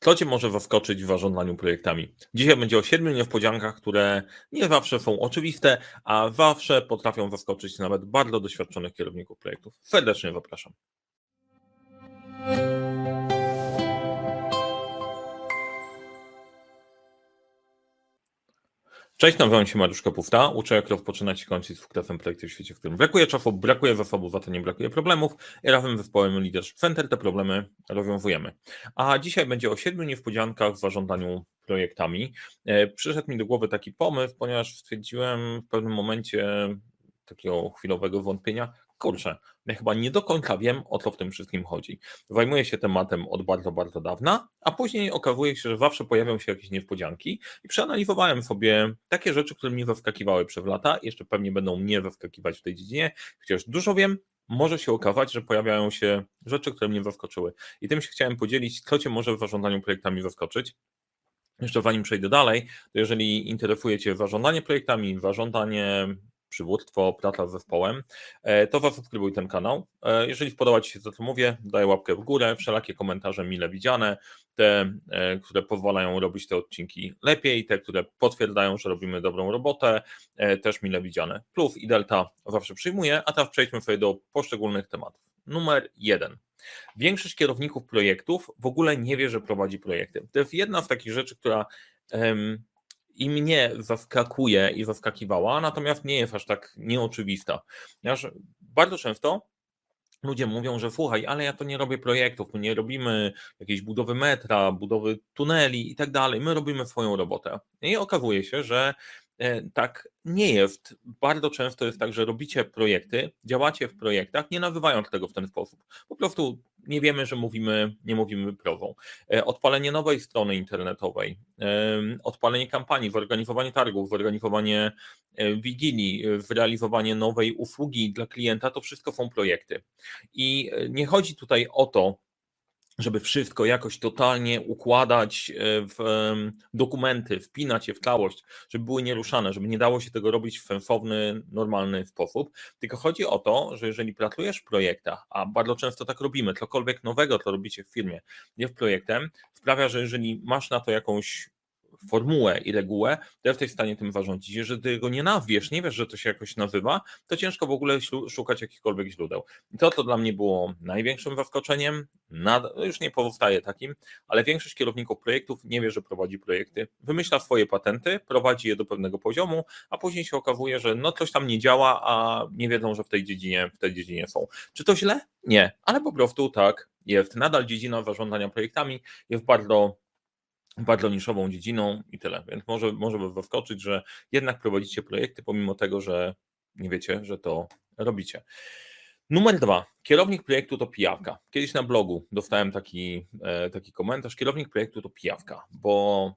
Co Cię może zaskoczyć w zarządzaniu projektami? Dzisiaj będzie o siedmiu niespodziankach, które nie zawsze są oczywiste, a zawsze potrafią zaskoczyć nawet bardzo doświadczonych kierowników projektów. Serdecznie zapraszam. Cześć, nazywam się Mariusz Kapufta. Uczę, jak rozpoczynać i kończyć sukcesem projekty w świecie, w którym brakuje czasu, brakuje zasobów, za to nie brakuje problemów i razem z zespołem Leadership Center te problemy rozwiązujemy. A dzisiaj będzie o siedmiu niespodziankach w zarządzaniu projektami. E, przyszedł mi do głowy taki pomysł, ponieważ stwierdziłem w pewnym momencie takiego chwilowego wątpienia, kurczę, ja chyba nie do końca wiem, o co w tym wszystkim chodzi. Zajmuję się tematem od bardzo, bardzo dawna, a później okazuje się, że zawsze pojawią się jakieś niespodzianki i przeanalizowałem sobie takie rzeczy, które mnie zaskakiwały przez lata, jeszcze pewnie będą mnie zaskakiwać w tej dziedzinie, chociaż dużo wiem, może się okazać, że pojawiają się rzeczy, które mnie zaskoczyły. I tym się chciałem podzielić, co Cię może w zarządzaniu projektami zaskoczyć. Jeszcze zanim przejdę dalej, to jeżeli interesuje Cię zarządzanie projektami, zarządzanie przywództwo, praca z zespołem, e, to zasubskrybuj ten kanał. E, jeżeli podoba Ci się to, co mówię, daj łapkę w górę, wszelakie komentarze mile widziane, te, e, które pozwalają robić te odcinki lepiej, te, które potwierdzają, że robimy dobrą robotę, też mile widziane. Plus i delta zawsze przyjmuję, a teraz przejdźmy sobie do poszczególnych tematów. Numer jeden. Większość kierowników projektów w ogóle nie wie, że prowadzi projekty. To jest jedna z takich rzeczy, która i mnie zaskakuje i zaskakiwała, natomiast nie jest aż tak nieoczywista. Ponieważ bardzo często ludzie mówią, że słuchaj, ale ja to nie robię projektów, my nie robimy jakiejś budowy metra, budowy tuneli i tak dalej, my robimy swoją robotę. I okazuje się, że E, tak nie jest. Bardzo często jest tak, że robicie projekty, działacie w projektach, nie nazywając tego w ten sposób. Po prostu nie wiemy, że mówimy, nie mówimy prową. E, odpalenie nowej strony internetowej, odpalenie kampanii, zorganizowanie targów, zorganizowanie e, wigilii, zrealizowanie nowej usługi dla klienta, to wszystko są projekty. I nie chodzi tutaj o to, żeby wszystko jakoś totalnie układać e, w dokumenty, wpinać je w całość, żeby były nieruszane, żeby nie dało się tego robić w sensowny, normalny sposób. Tylko chodzi o to, że jeżeli pracujesz w projektach, a bardzo często tak robimy, cokolwiek nowego, to robicie w firmie, nie w projektem, sprawia, że jeżeli masz na to jakąś formułę i regułę, to jesteś w stanie tym zarządzić. Jeżeli ty go nie nazwiesz, nie wiesz, że to się jakoś nazywa, to ciężko w ogóle szukać jakichkolwiek źródeł. I to, to dla mnie było największym zaskoczeniem, Nad, no już nie pozostaje takim, ale większość kierowników projektów nie wie, że prowadzi projekty, wymyśla swoje patenty, prowadzi je do pewnego poziomu, a później się okazuje, że no coś tam nie działa, a nie wiedzą, że w tej dziedzinie, w tej dziedzinie są. Czy to źle? Nie, ale po prostu tak jest. Nadal dziedzina zarządzania projektami jest bardzo bardzo niszową dziedziną i tyle. Więc może, może by zaskoczyć, że jednak prowadzicie projekty, pomimo tego, że nie wiecie, że to robicie. Numer dwa. Kierownik projektu to pijawka. Kiedyś na blogu dostałem taki, e, taki komentarz. Kierownik projektu to pijawka, bo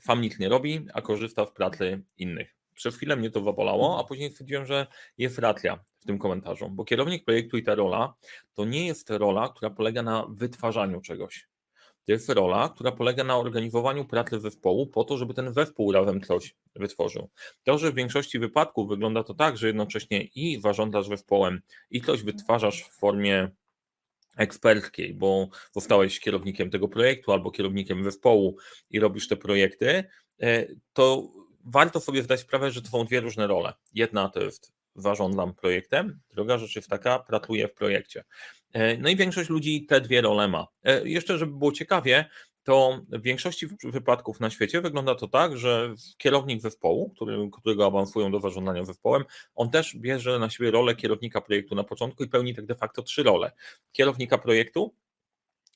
sam nic nie robi, a korzysta z pracy innych. Przez chwilę mnie to zabolało, a później stwierdziłem, że jest racja w tym komentarzu, bo kierownik projektu i ta rola to nie jest rola, która polega na wytwarzaniu czegoś. To jest rola, która polega na organizowaniu pracy zespołu po to, żeby ten zespół razem coś wytworzył. To, że w większości wypadków wygląda to tak, że jednocześnie i zarządzasz zespołem, i coś wytwarzasz w formie eksperckiej, bo zostałeś kierownikiem tego projektu albo kierownikiem zespołu i robisz te projekty, e, to warto sobie zdać sprawę, że to są dwie różne role. Jedna to jest zarządzam projektem, druga rzecz jest taka, pracuję w projekcie. E, no i większość ludzi te dwie role ma. E, jeszcze, żeby było ciekawie, to w większości wypadków na świecie wygląda to tak, że kierownik zespołu, który, którego awansują do zarządzania zespołem, on też bierze na siebie rolę kierownika projektu na początku i pełni tak de facto trzy role. Kierownika projektu,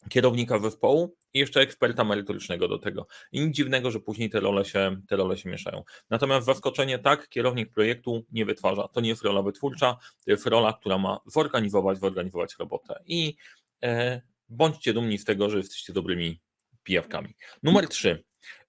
kierownika zespołu i jeszcze eksperta merytorycznego do tego. I nic dziwnego, że później te role się, te role się mieszają. Natomiast zaskoczenie tak, kierownik projektu nie wytwarza. To nie jest rola wytwórcza, to jest rola, która ma zorganizować, zorganizować robotę. I e, bądźcie dumni z tego, że jesteście dobrymi pijawkami. Numer trzy.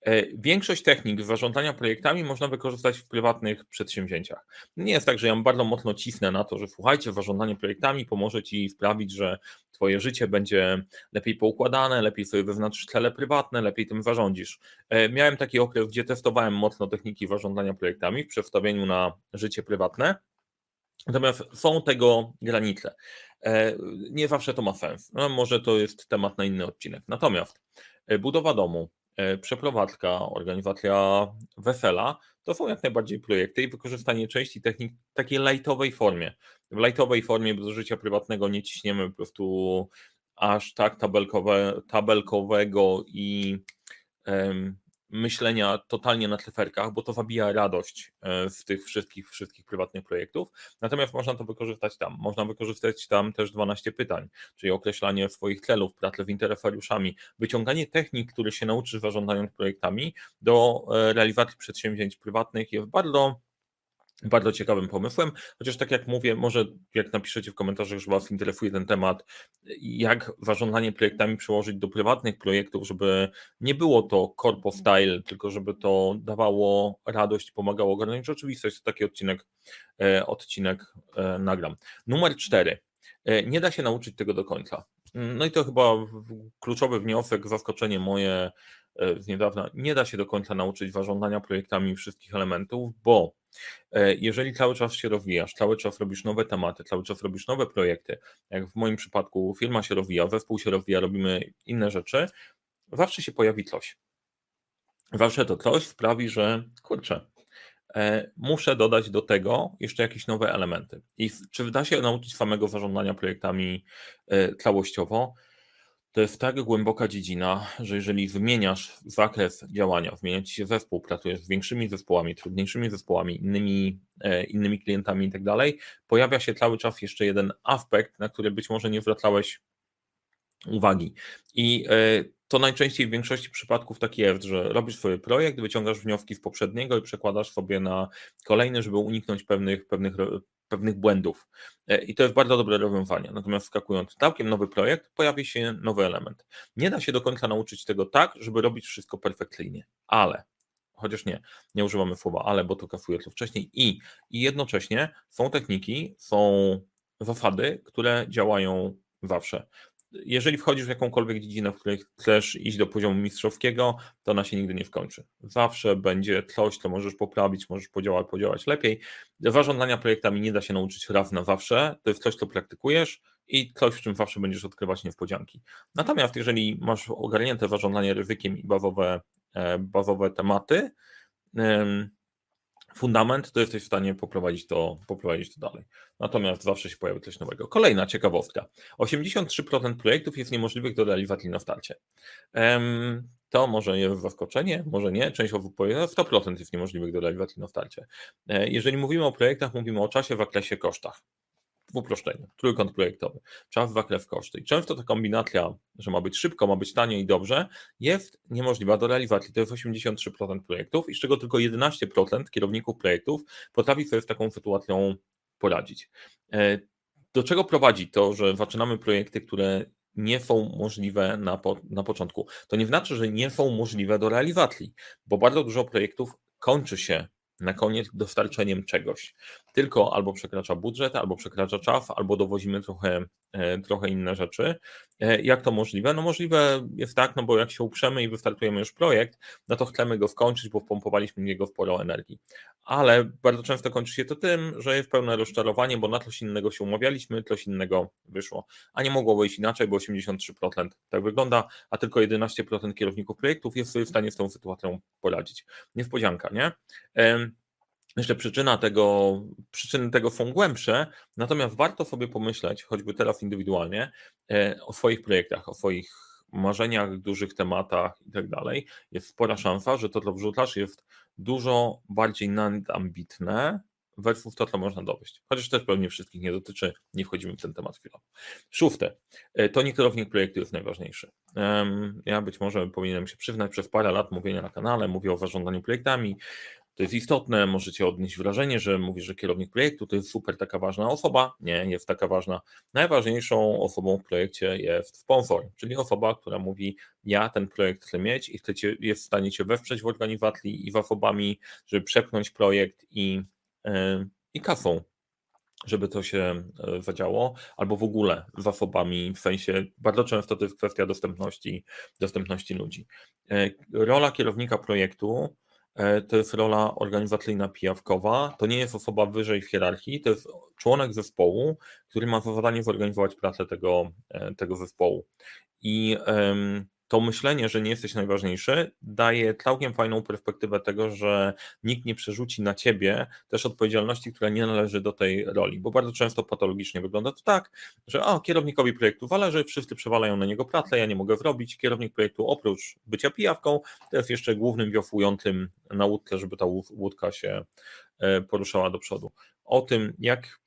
E, większość technik zarządzania projektami można wykorzystać w prywatnych przedsięwzięciach. Nie jest tak, że ja bardzo mocno cisnę na to, że słuchajcie, zarządzanie projektami pomoże Ci sprawić, że Twoje życie będzie lepiej poukładane, lepiej sobie wyznaczysz cele prywatne, lepiej tym zarządzisz. E, miałem taki okres, gdzie testowałem mocno techniki zarządzania projektami w przestawieniu na życie prywatne. Natomiast są tego granice. E, nie zawsze to ma sens. No, może to jest temat na inny odcinek. Natomiast budowa domu, przeprowadzka, organizacja wesela, to są jak najbardziej projekty i wykorzystanie części technik w takiej lightowej formie. W lightowej formie do życia prywatnego nie ciśniemy po prostu aż tak tabelkowe, tabelkowego i myślenia totalnie na tryferkach, bo to zabija radość e, z tych wszystkich, wszystkich prywatnych projektów. Natomiast można to wykorzystać tam. Można wykorzystać tam też 12 pytań, czyli określanie swoich celów, pracę z interesariuszami, wyciąganie technik, które się nauczy zarządzając projektami do e, realizacji przedsięwzięć prywatnych jest bardzo bardzo ciekawym pomysłem, chociaż tak jak mówię, może jak napiszecie w komentarzach, że Was interesuje ten temat, jak zarządzanie projektami przełożyć do prywatnych projektów, żeby nie było to corpo style, tylko żeby to dawało radość, pomagało ogarnąć rzeczywistość, to taki odcinek, e, odcinek e, nagram. Numer cztery. E, nie da się nauczyć tego do końca. No i to chyba kluczowy wniosek, zaskoczenie moje z niedawna. Nie da się do końca nauczyć zarządzania projektami wszystkich elementów, bo jeżeli cały czas się rozwijasz, cały czas robisz nowe tematy, cały czas robisz nowe projekty, jak w moim przypadku firma się rozwija, zespół się rozwija, robimy inne rzeczy, zawsze się pojawi coś. Zawsze to coś sprawi, że kurczę, e, muszę dodać do tego jeszcze jakieś nowe elementy. I czy da się nauczyć samego zarządzania projektami e, całościowo? To jest tak głęboka dziedzina, że jeżeli wymieniasz zakres działania, zmienia ci się zespół, pracujesz z większymi zespołami, trudniejszymi zespołami, innymi, e, innymi klientami i tak dalej, pojawia się cały czas jeszcze jeden aspekt, na który być może nie zwracałeś uwagi. I e, to najczęściej w większości przypadków tak jest, że robisz swój projekt, wyciągasz wnioski z poprzedniego i przekładasz sobie na kolejny, żeby uniknąć pewnych, pewnych pewnych błędów. E, I to jest bardzo dobre rozwiązanie. Natomiast wskakując w całkiem nowy projekt, pojawi się nowy element. Nie da się do końca nauczyć tego tak, żeby robić wszystko perfekcyjnie, ale chociaż nie, nie używamy słowa ale, bo to kasuje to wcześniej i, i jednocześnie są techniki, są zasady, które działają zawsze jeżeli wchodzisz w jakąkolwiek dziedzinę, w której chcesz iść do poziomu mistrzowskiego, to ona się nigdy nie skończy. Zawsze będzie coś, co możesz poprawić, możesz podziałać, podziałać lepiej. Zarządzania projektami nie da się nauczyć raz na zawsze, to jest coś, co praktykujesz i coś, w czym zawsze będziesz odkrywać niespodzianki. Natomiast jeżeli masz ogarnięte zarządzanie ryzykiem i bazowe, e, bazowe tematy, fundament, to jesteś w stanie poprowadzić to, poprowadzić to dalej. Natomiast zawsze się pojawi coś nowego. Kolejna ciekawostka. 83% projektów jest niemożliwych do realizacji na starcie. To może jest zaskoczenie, może nie. Część osób powie, że 100% jest niemożliwych do realizacji na starcie. E, jeżeli mówimy o projektach, mówimy o czasie, zakresie, kosztach w uproszczeniu, trójkąt projektowy, czas, zakres, koszty. I często ta kombinacja, że ma być szybko, ma być tanie i dobrze, jest niemożliwa do realizacji. To jest 83% projektów i z czego tylko 11% kierowników projektów potrafi sobie z taką sytuacją poradzić. E, do czego prowadzi to, że zaczynamy projekty, które nie są możliwe na, po, na początku? To nie znaczy, że nie są możliwe do realizacji, bo bardzo dużo projektów kończy się na koniec dostarczeniem czegoś. Tylko albo przekracza budżet, albo przekracza czas, albo dowozimy trochę, trochę inne rzeczy. E, jak to możliwe? No możliwe jest tak, no bo jak się uprzemy i wystartujemy już projekt, no to chcemy go skończyć, bo wpompowaliśmy w niego sporo energii. Ale bardzo często kończy się to tym, że jest pełne rozczarowanie, bo na coś innego się umawialiśmy, coś innego wyszło. A nie mogło wyjść inaczej, bo 83% tak wygląda, a tylko 11% kierowników projektów jest w stanie z tą sytuacją poradzić. Niespodzianka, nie? Jeszcze przyczyna tego, przyczyny tego są głębsze, natomiast warto sobie pomyśleć, choćby teraz indywidualnie, e, o swoich projektach, o swoich marzeniach, dużych tematach i tak dalej. Jest spora szansa, że to, co wrzucasz, jest dużo bardziej ambitne versus to, co można dowieść. Chociaż też pewnie wszystkich nie dotyczy, nie wchodzimy w ten temat chwilowo. Szóste, e, to nie kierownik projektu jest najważniejszy. Ja być może powinienem się przyznać, przez parę lat mówienia na kanale, mówię o zarządzaniu projektami, to jest istotne, możecie odnieść wrażenie, że mówisz, że kierownik projektu to jest super taka ważna osoba. Nie, jest taka ważna. Najważniejszą osobą w projekcie jest sponsor, czyli osoba, która mówi, ja ten projekt chcę mieć i chcecie, jest w stanie Cię wesprzeć w organizacji i zasobami, żeby przepchnąć projekt i, yy, i kasą, żeby to się e, zadziało, albo w ogóle zasobami, w sensie bardzo często to jest kwestia dostępności, dostępności ludzi. E, rola kierownika projektu to jest rola organizacyjna pijawkowa, to nie jest osoba wyżej w hierarchii, to jest członek zespołu, który ma za zadanie zorganizować pracę tego, e, tego zespołu. I to myślenie, że nie jesteś najważniejszy, daje całkiem fajną perspektywę tego, że nikt nie przerzuci na ciebie też odpowiedzialności, która nie należy do tej roli, bo bardzo często patologicznie wygląda to tak, że o, kierownikowi projektu zależy, wszyscy przewalają na niego pracę, ja nie mogę wrobić, kierownik projektu oprócz bycia pijawką, to jest jeszcze głównym wiosłującym na łódkę, żeby ta łódka się e, poruszała do przodu. O tym, jak,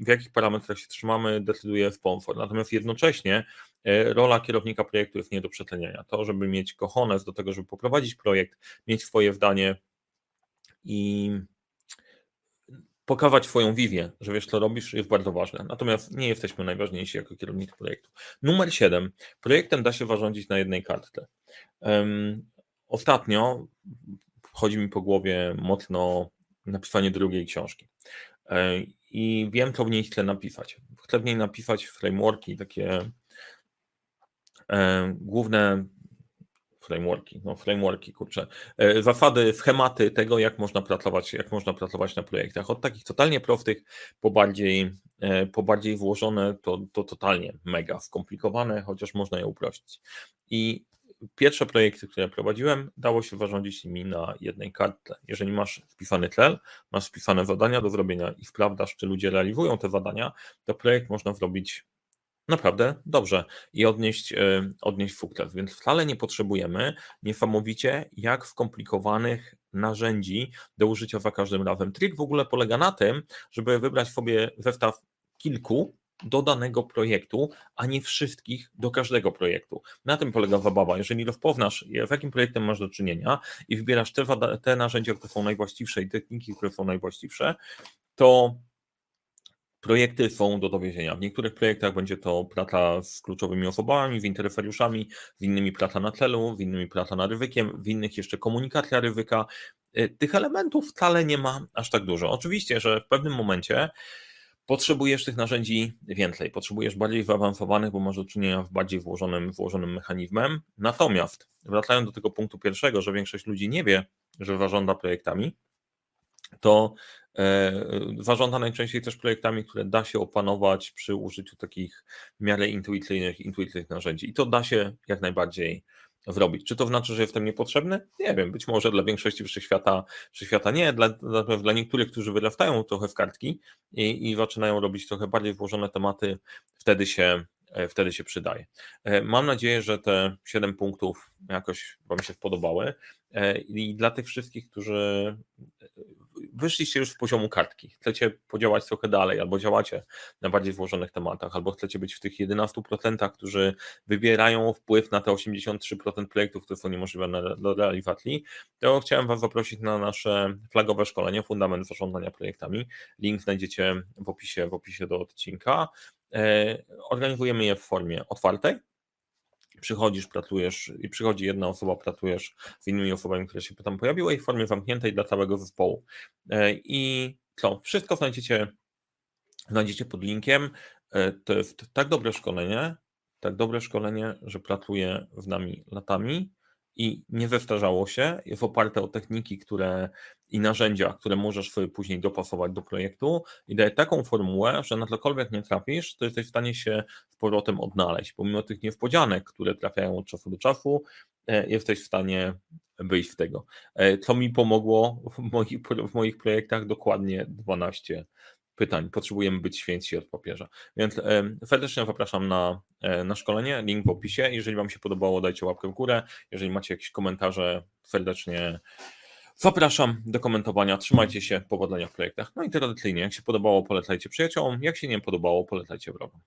w jakich parametrach się trzymamy, decyduje sponsor. Natomiast jednocześnie rola kierownika projektu jest nie do przetlenienia. To, żeby mieć kochones do tego, żeby poprowadzić projekt, mieć swoje zdanie i pokazać swoją wizję, że wiesz, co robisz, jest bardzo ważne. Natomiast nie jesteśmy najważniejsi jako kierownik projektu. Numer 7. Projektem da się zarządzić na jednej kartce. Um, ostatnio chodzi mi po głowie mocno napisanie drugiej książki. E, I wiem, co w niej chcę napisać. Chcę w niej napisać frameworki, takie E, główne frameworki, no frameworki, kurczę, e, zasady, schematy tego, jak można pracować, jak można pracować na projektach. Od takich totalnie prostych po bardziej, e, po bardziej włożone, to, to totalnie mega skomplikowane, chociaż można je uprościć. I pierwsze projekty, które prowadziłem, dało się zarządzić nimi na jednej kartce. Jeżeli masz wpisany cel, masz wpisane zadania do zrobienia i sprawdzasz, czy ludzie realizują te zadania, to projekt można zrobić naprawdę dobrze i odnieść, e, odnieść sukces. Więc wcale nie potrzebujemy niesamowicie jak skomplikowanych narzędzi do użycia za każdym razem. Trik w ogóle polega na tym, żeby wybrać sobie zestaw kilku do danego projektu, a nie wszystkich do każdego projektu. Na tym polega zabawa. Jeżeli rozpoznasz, z jakim projektem masz do czynienia i wybierasz te, te narzędzia, które są najwłaściwsze i techniki, które są najwłaściwsze, to Projekty są do dowiezienia. W niektórych projektach będzie to praca z kluczowymi osobami, w interesariuszami, w innymi praca na celu, w innymi praca na ryzykiem, w innych jeszcze komunikacja ryzyka. Y, tych elementów wcale nie ma aż tak dużo. Oczywiście, że w pewnym momencie potrzebujesz tych narzędzi więcej, potrzebujesz bardziej zaawansowanych, bo masz do czynienia z bardziej włożonym, włożonym mechanizmem. Natomiast wracając do tego punktu pierwszego, że większość ludzi nie wie, że zarządza projektami, to e, zarządza najczęściej też projektami, które da się opanować przy użyciu takich w miarę intuicyjnych, intuicyjnych narzędzi. I to da się jak najbardziej zrobić. Czy to znaczy, że jestem niepotrzebny? Nie wiem, być może dla większości wszechświata, wszechświata nie, dla, dla, dla niektórych, którzy wyrastają trochę w kartki i, i zaczynają robić trochę bardziej włożone tematy, wtedy się, e, wtedy się przydaje. E, mam nadzieję, że te 7 punktów jakoś Wam się spodobały i dla tych wszystkich, którzy wyszliście już z poziomu kartki, chcecie podziałać trochę dalej, albo działacie na bardziej złożonych tematach, albo chcecie być w tych 11%, którzy wybierają wpływ na te 83% projektów, które są niemożliwe do realizacji, to chciałem Was zaprosić na nasze flagowe szkolenie Fundament Zarządzania Projektami. Link znajdziecie w opisie, w opisie do odcinka. E, organizujemy je w formie otwartej, przychodzisz, pracujesz i przychodzi jedna osoba, pracujesz z innymi osobami, które się tam pojawiły i w formie zamkniętej dla całego zespołu. E, I co? Wszystko znajdziecie, znajdziecie pod linkiem. E, to jest tak dobre szkolenie, tak dobre szkolenie, że pracuje z nami latami i nie zestarzało się, jest oparte o techniki, które i narzędzia, które możesz sobie później dopasować do projektu i daje taką formułę, że na cokolwiek nie trafisz, to jesteś w stanie się z powrotem odnaleźć. Pomimo tych niespodzianek, które trafiają od czasu do czasu, e, jesteś w stanie wyjść z tego. E, co mi pomogło w moich, w moich projektach dokładnie 12 pytań. Potrzebujemy być święci od papieża. Więc serdecznie zapraszam na, e, na szkolenie, link w opisie. Jeżeli Wam się podobało, dajcie łapkę w górę. Jeżeli macie jakieś komentarze, serdecznie zapraszam do komentowania. Trzymajcie się, powodzenia w projektach. No i tradycyjnie, jak się podobało, polecajcie przyjaciołom, jak się nie podobało, polecajcie wrogom.